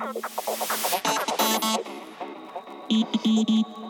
Eat, eat, eat.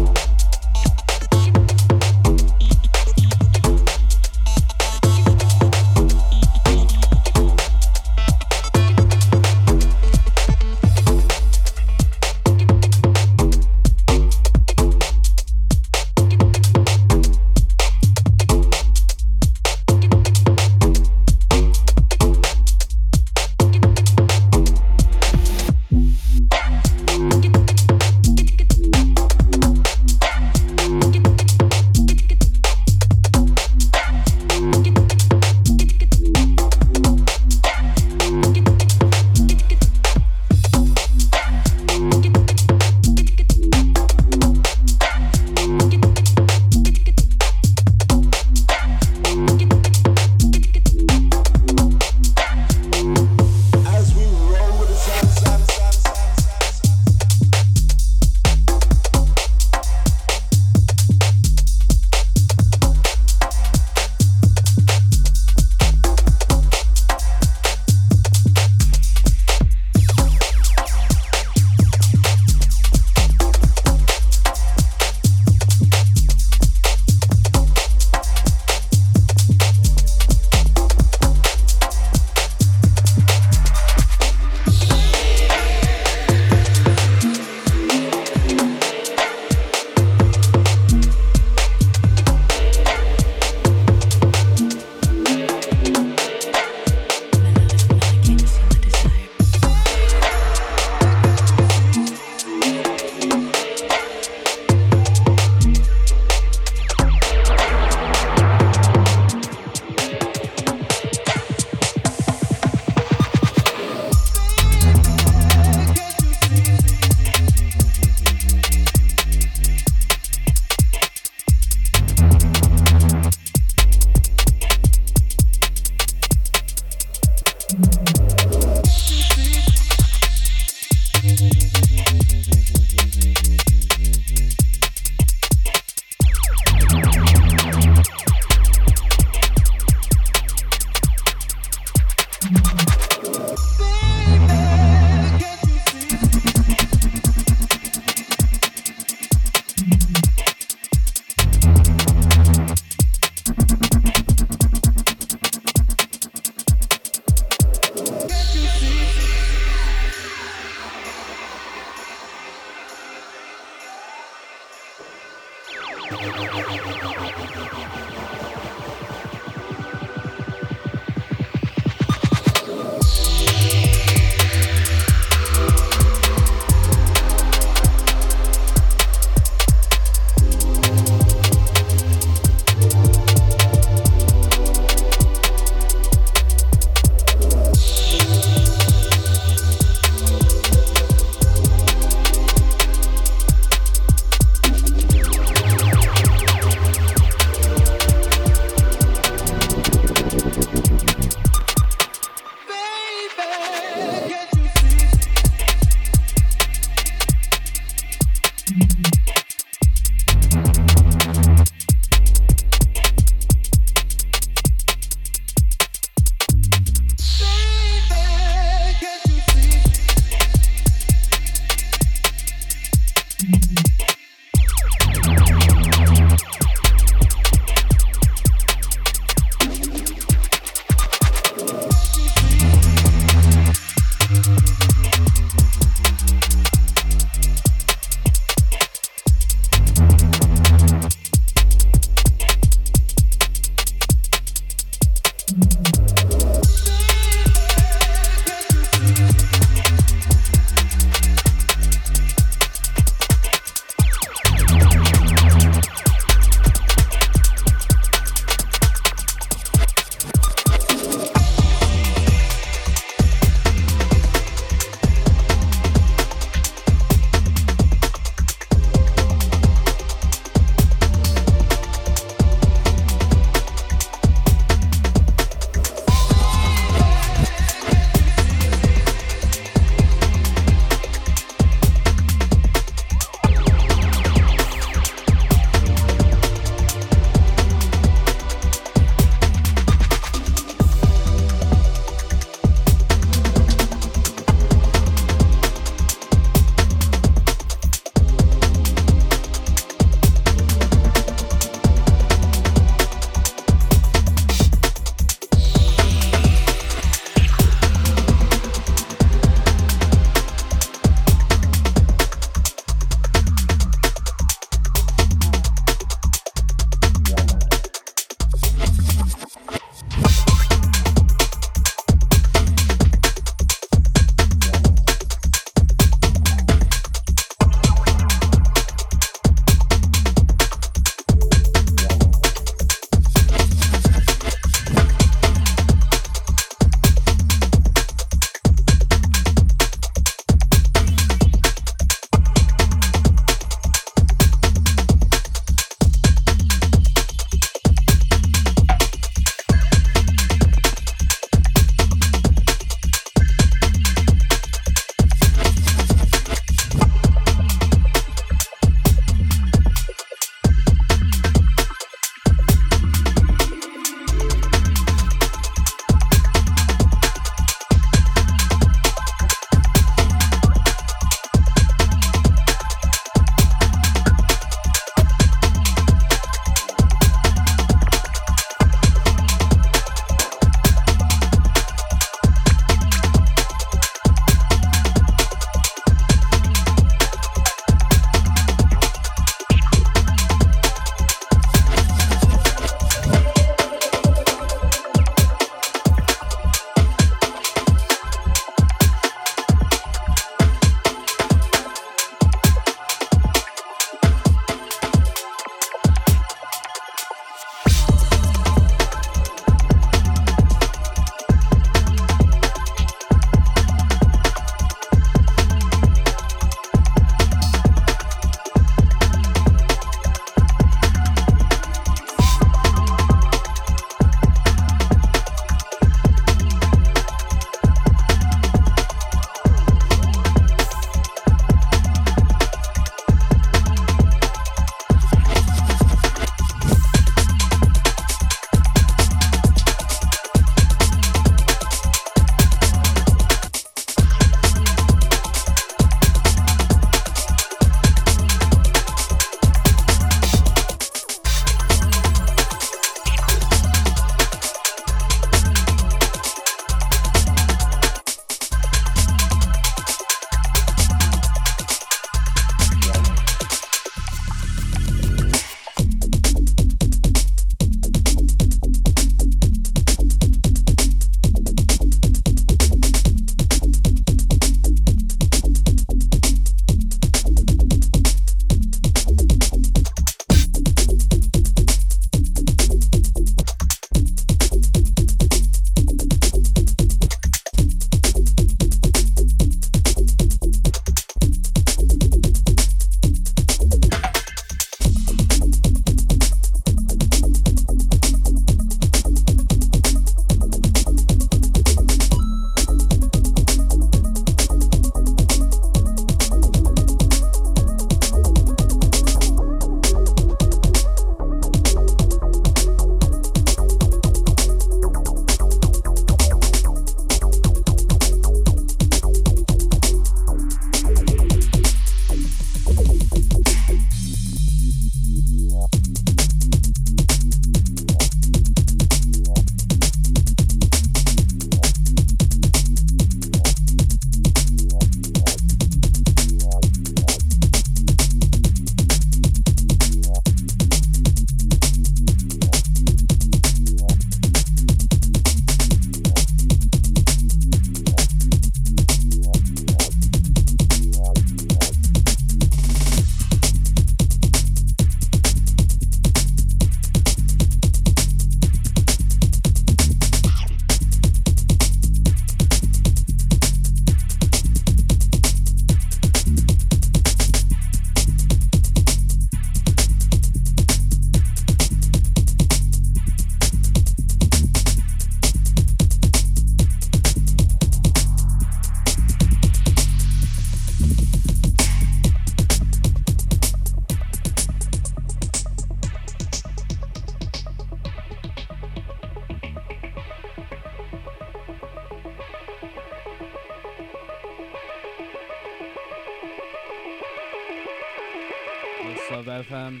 What's up, FM?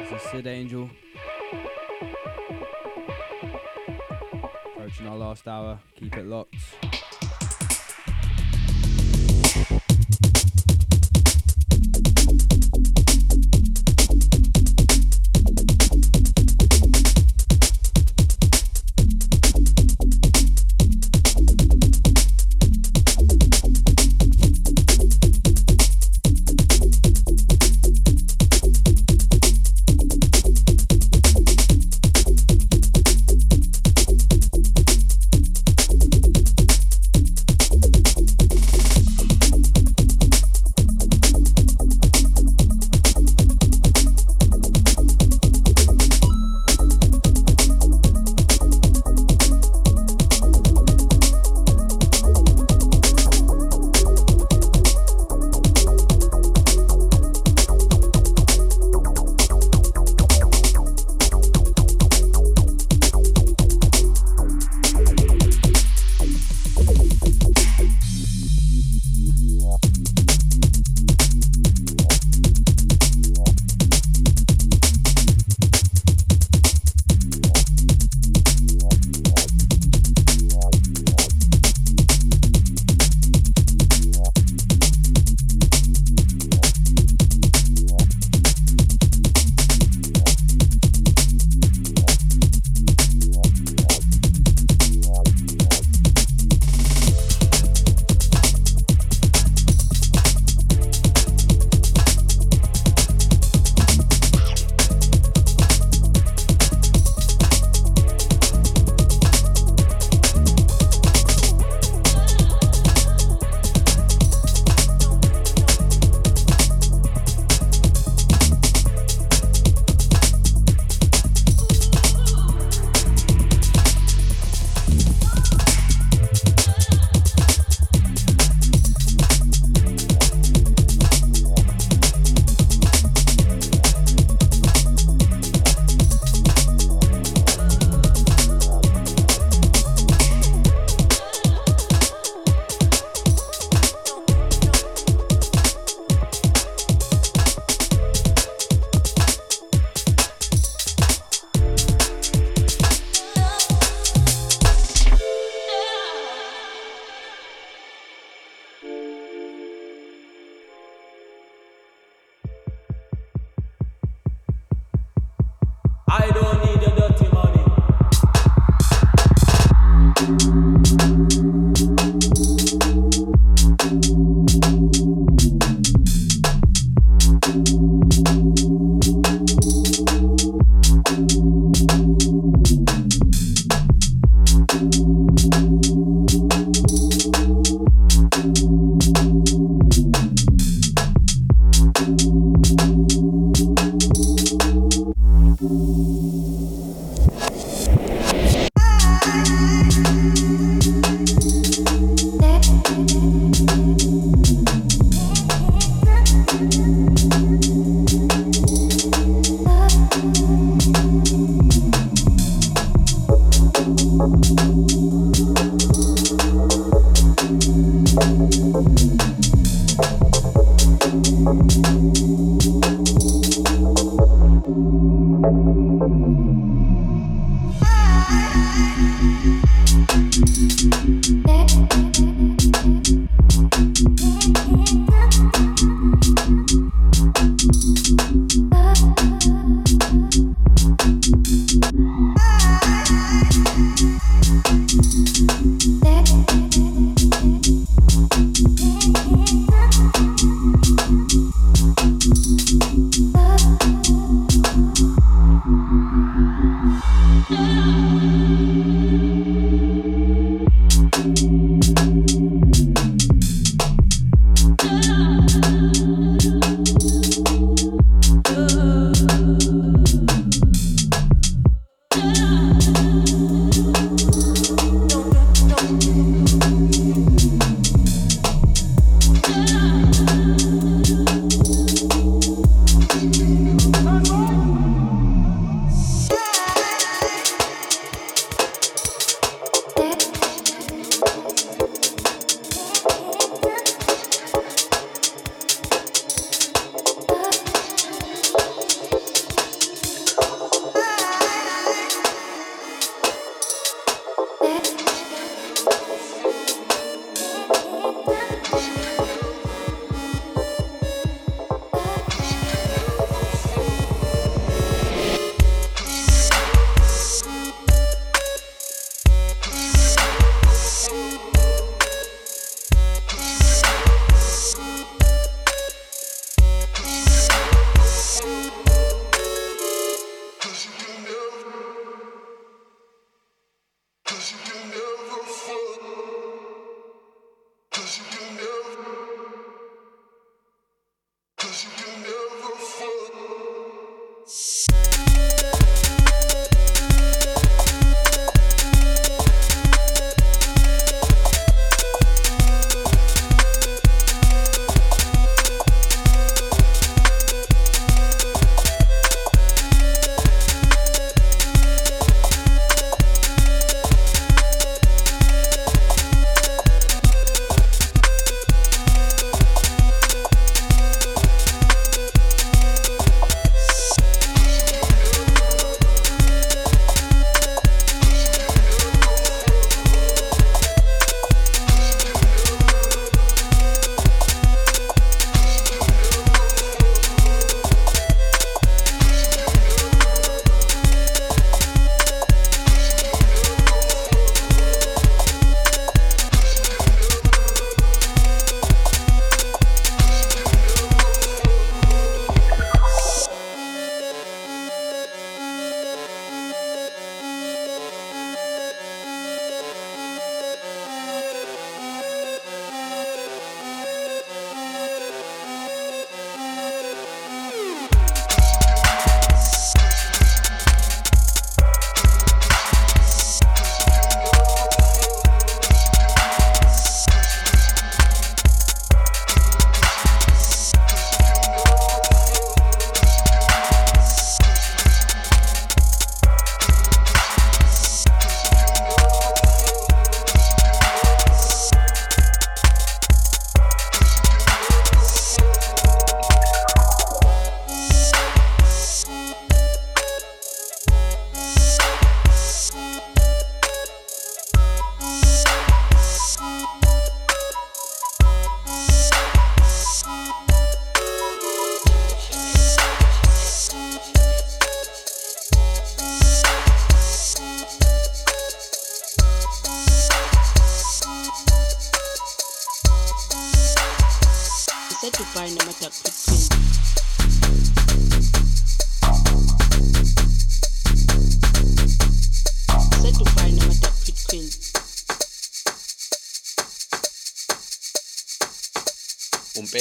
This is Sid Angel. Approaching our last hour. Keep it locked.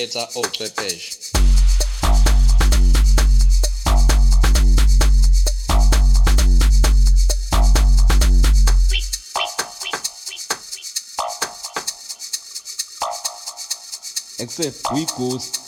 Umpetsa ochwepheshe except we ghost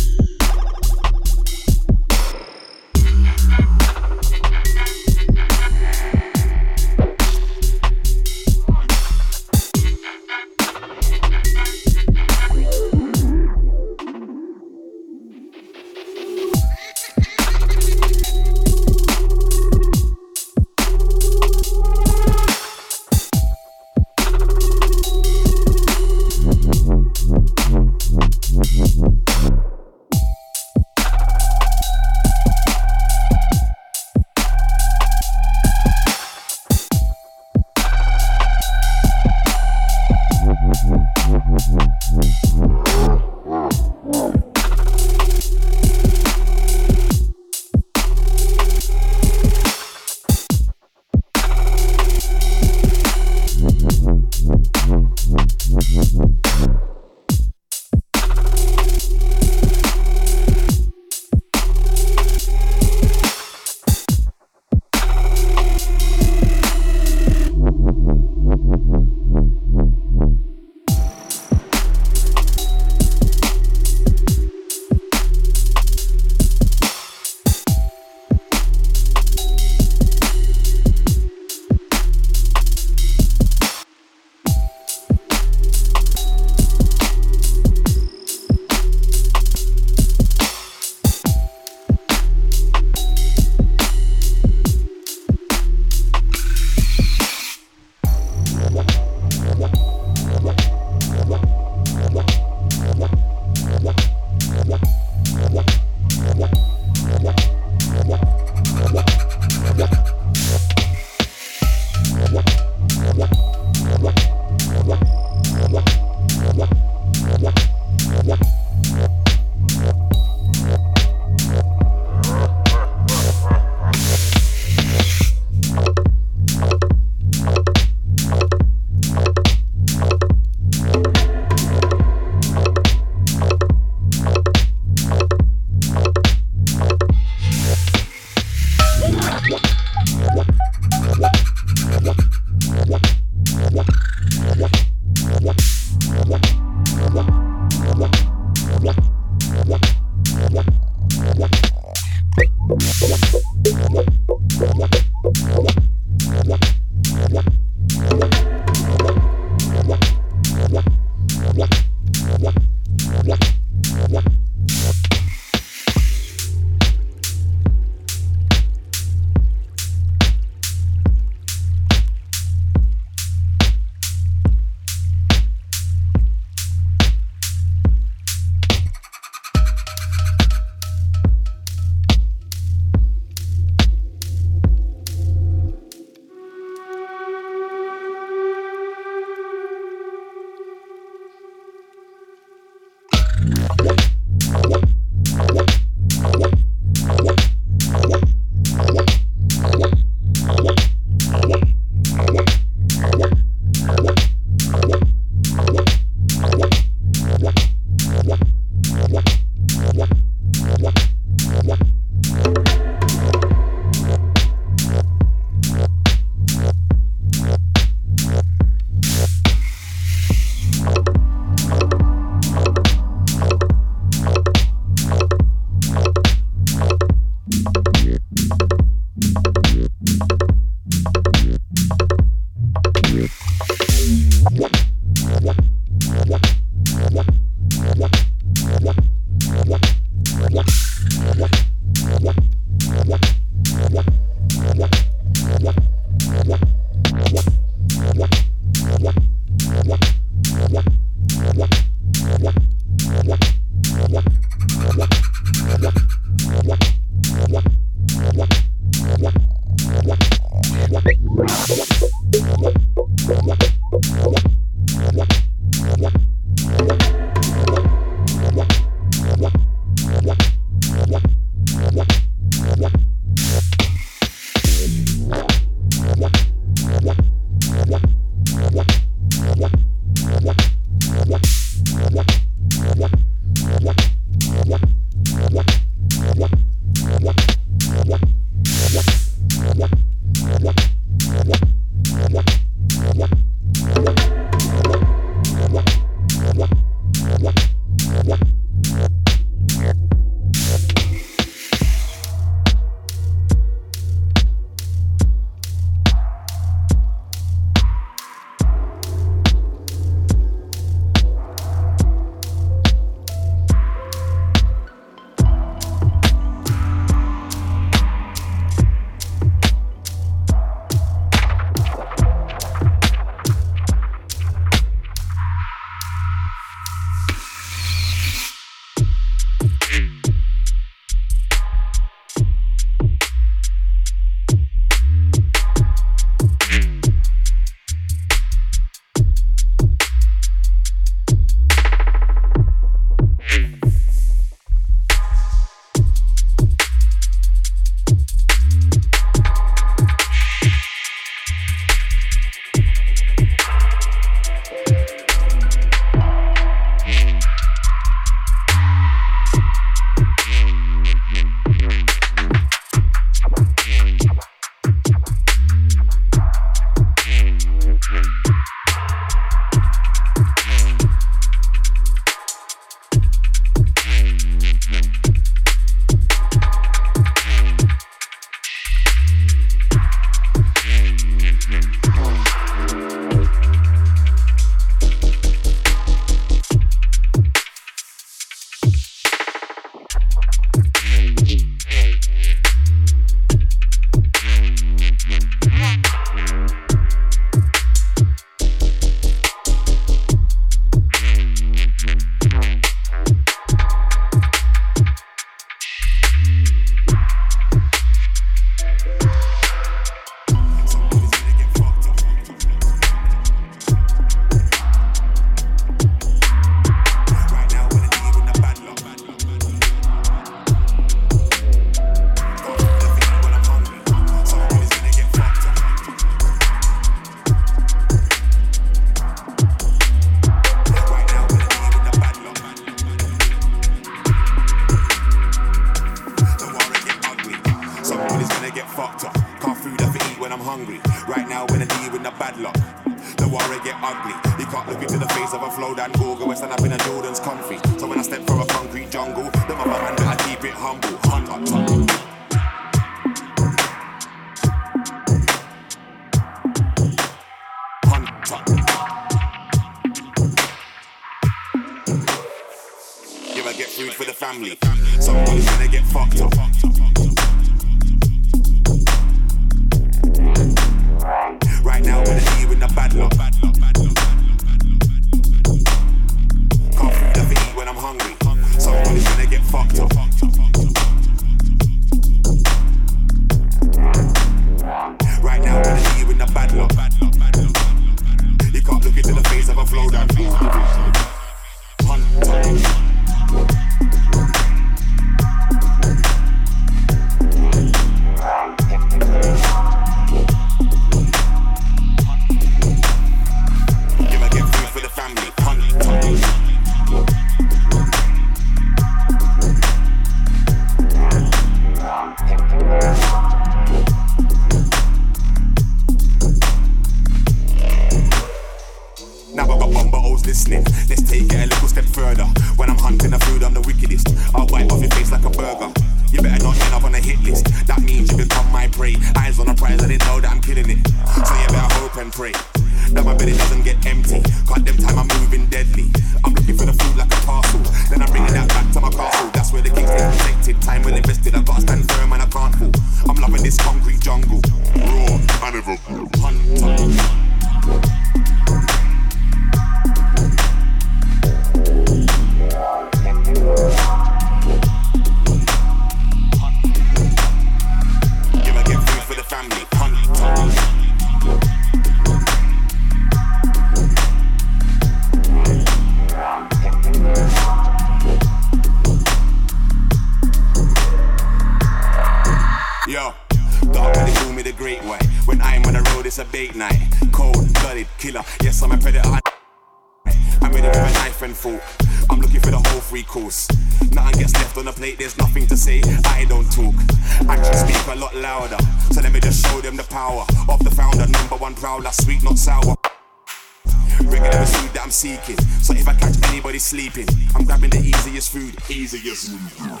Easiest food. easy as hunt.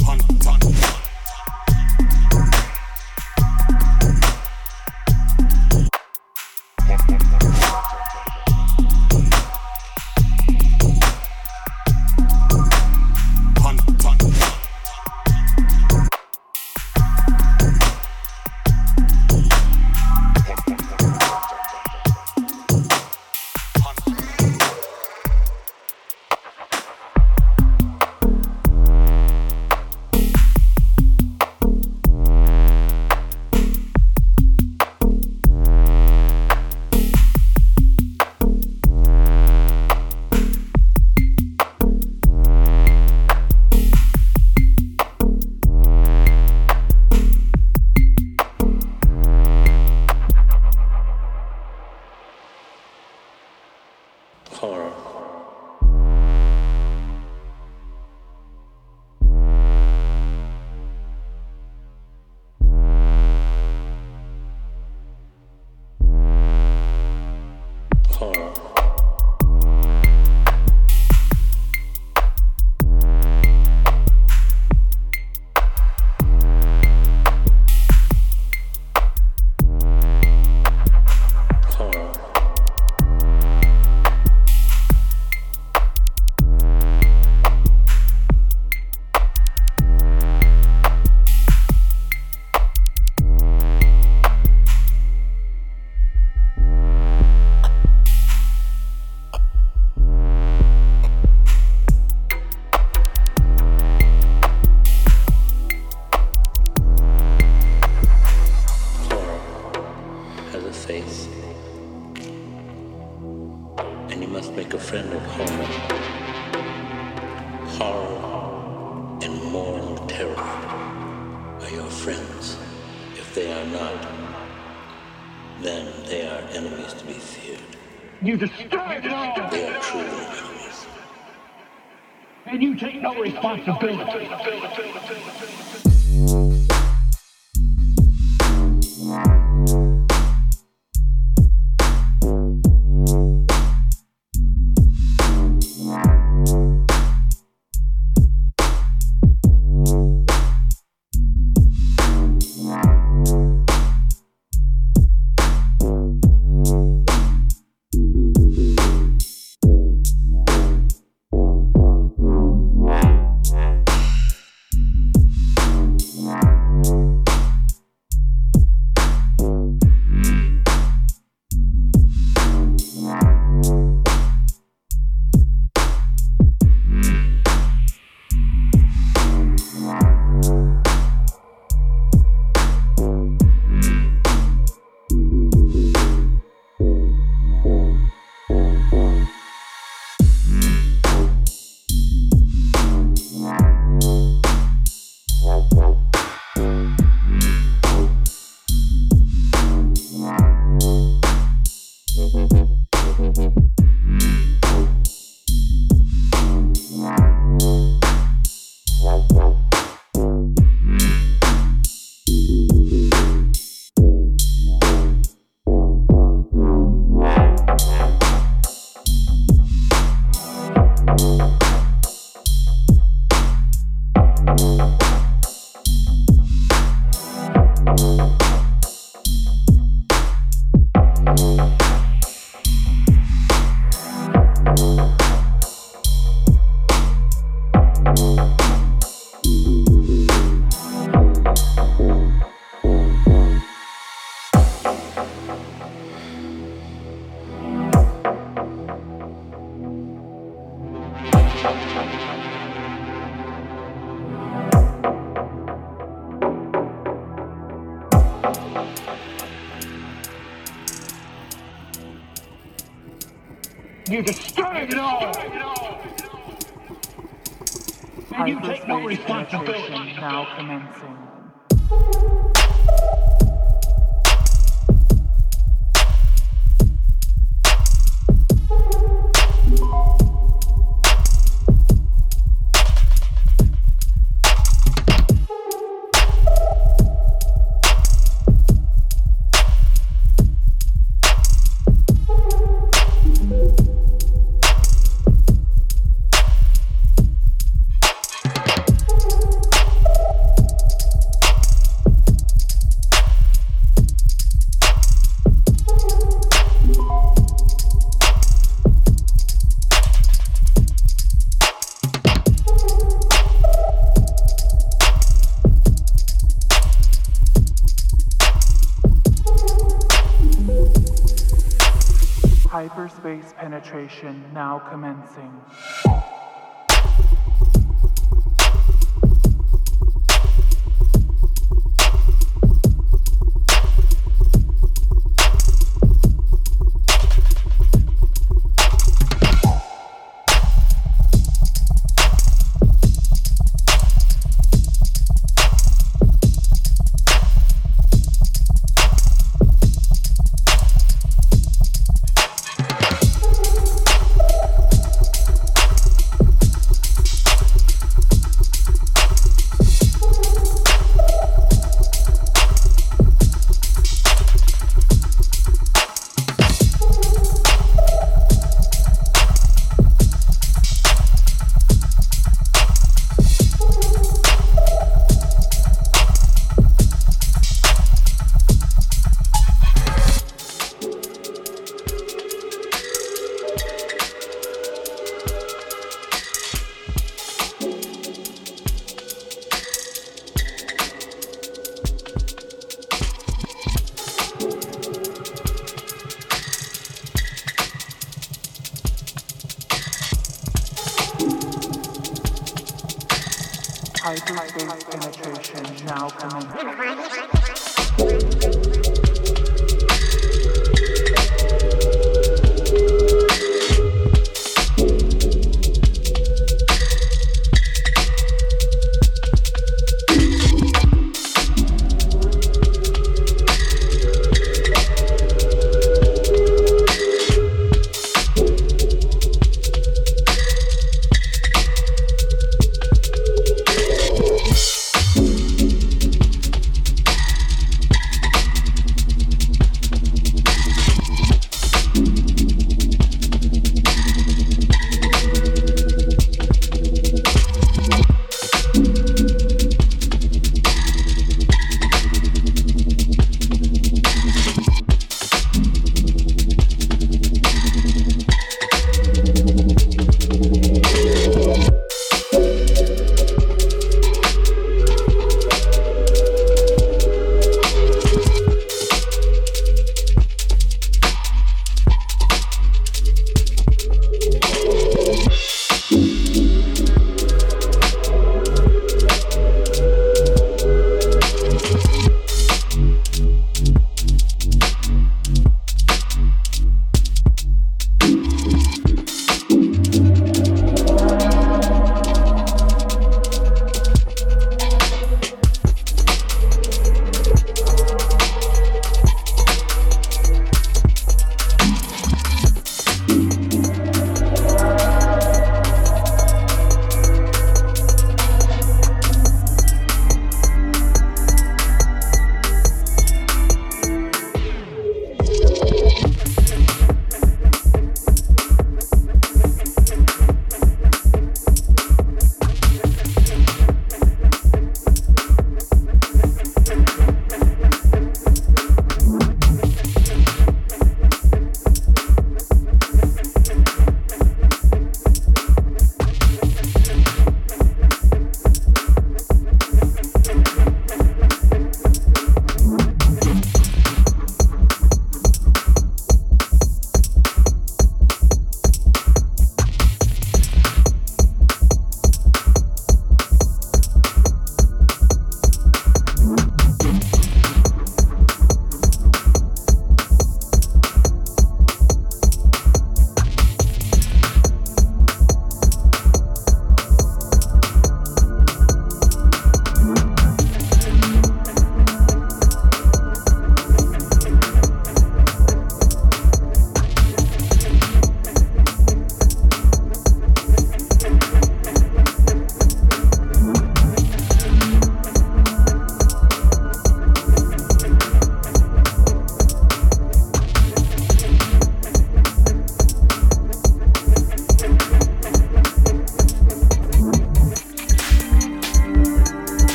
Hunt, Música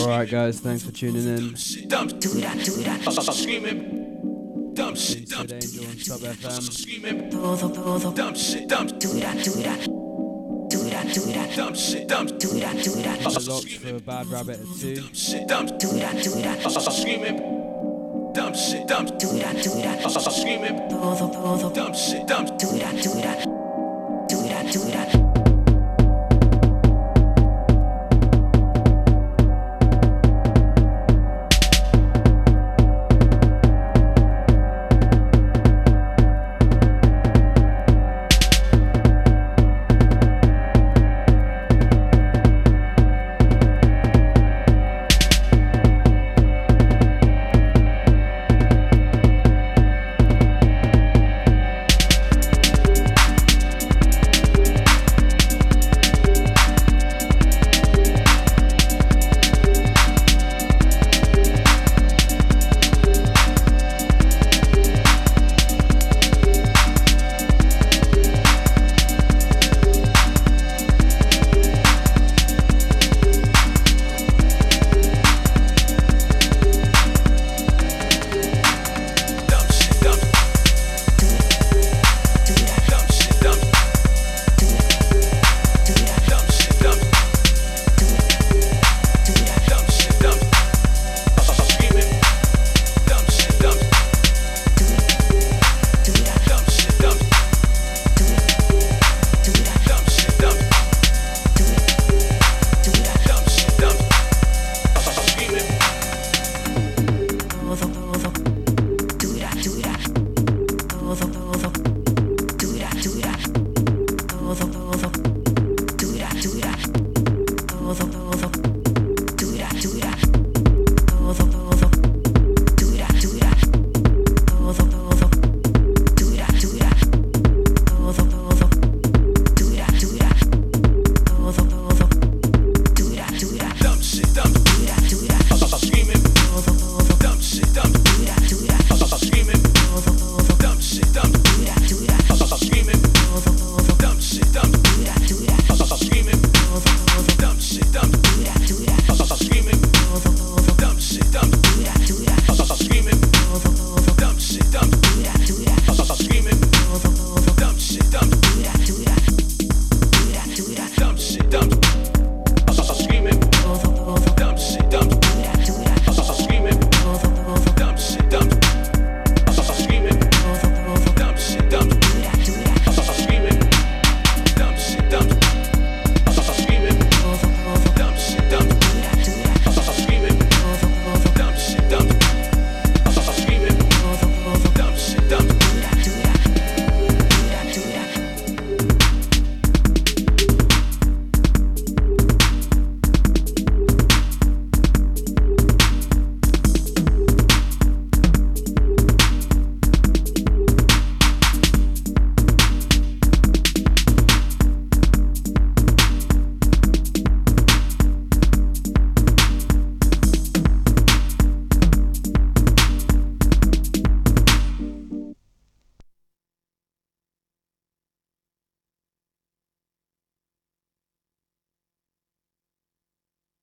Alright, guys, thanks for tuning in. Dumb shit, dumb, do that, do that. Do that, do that. Dumb shit, dumb, do that, do that. Locked for Bad Rabbit at 2. Shit, dumb, do that, do that. Screaming. Shit, dumb, do that, do that. Screaming. Shit, dumb, do that, do that. Do that, do that.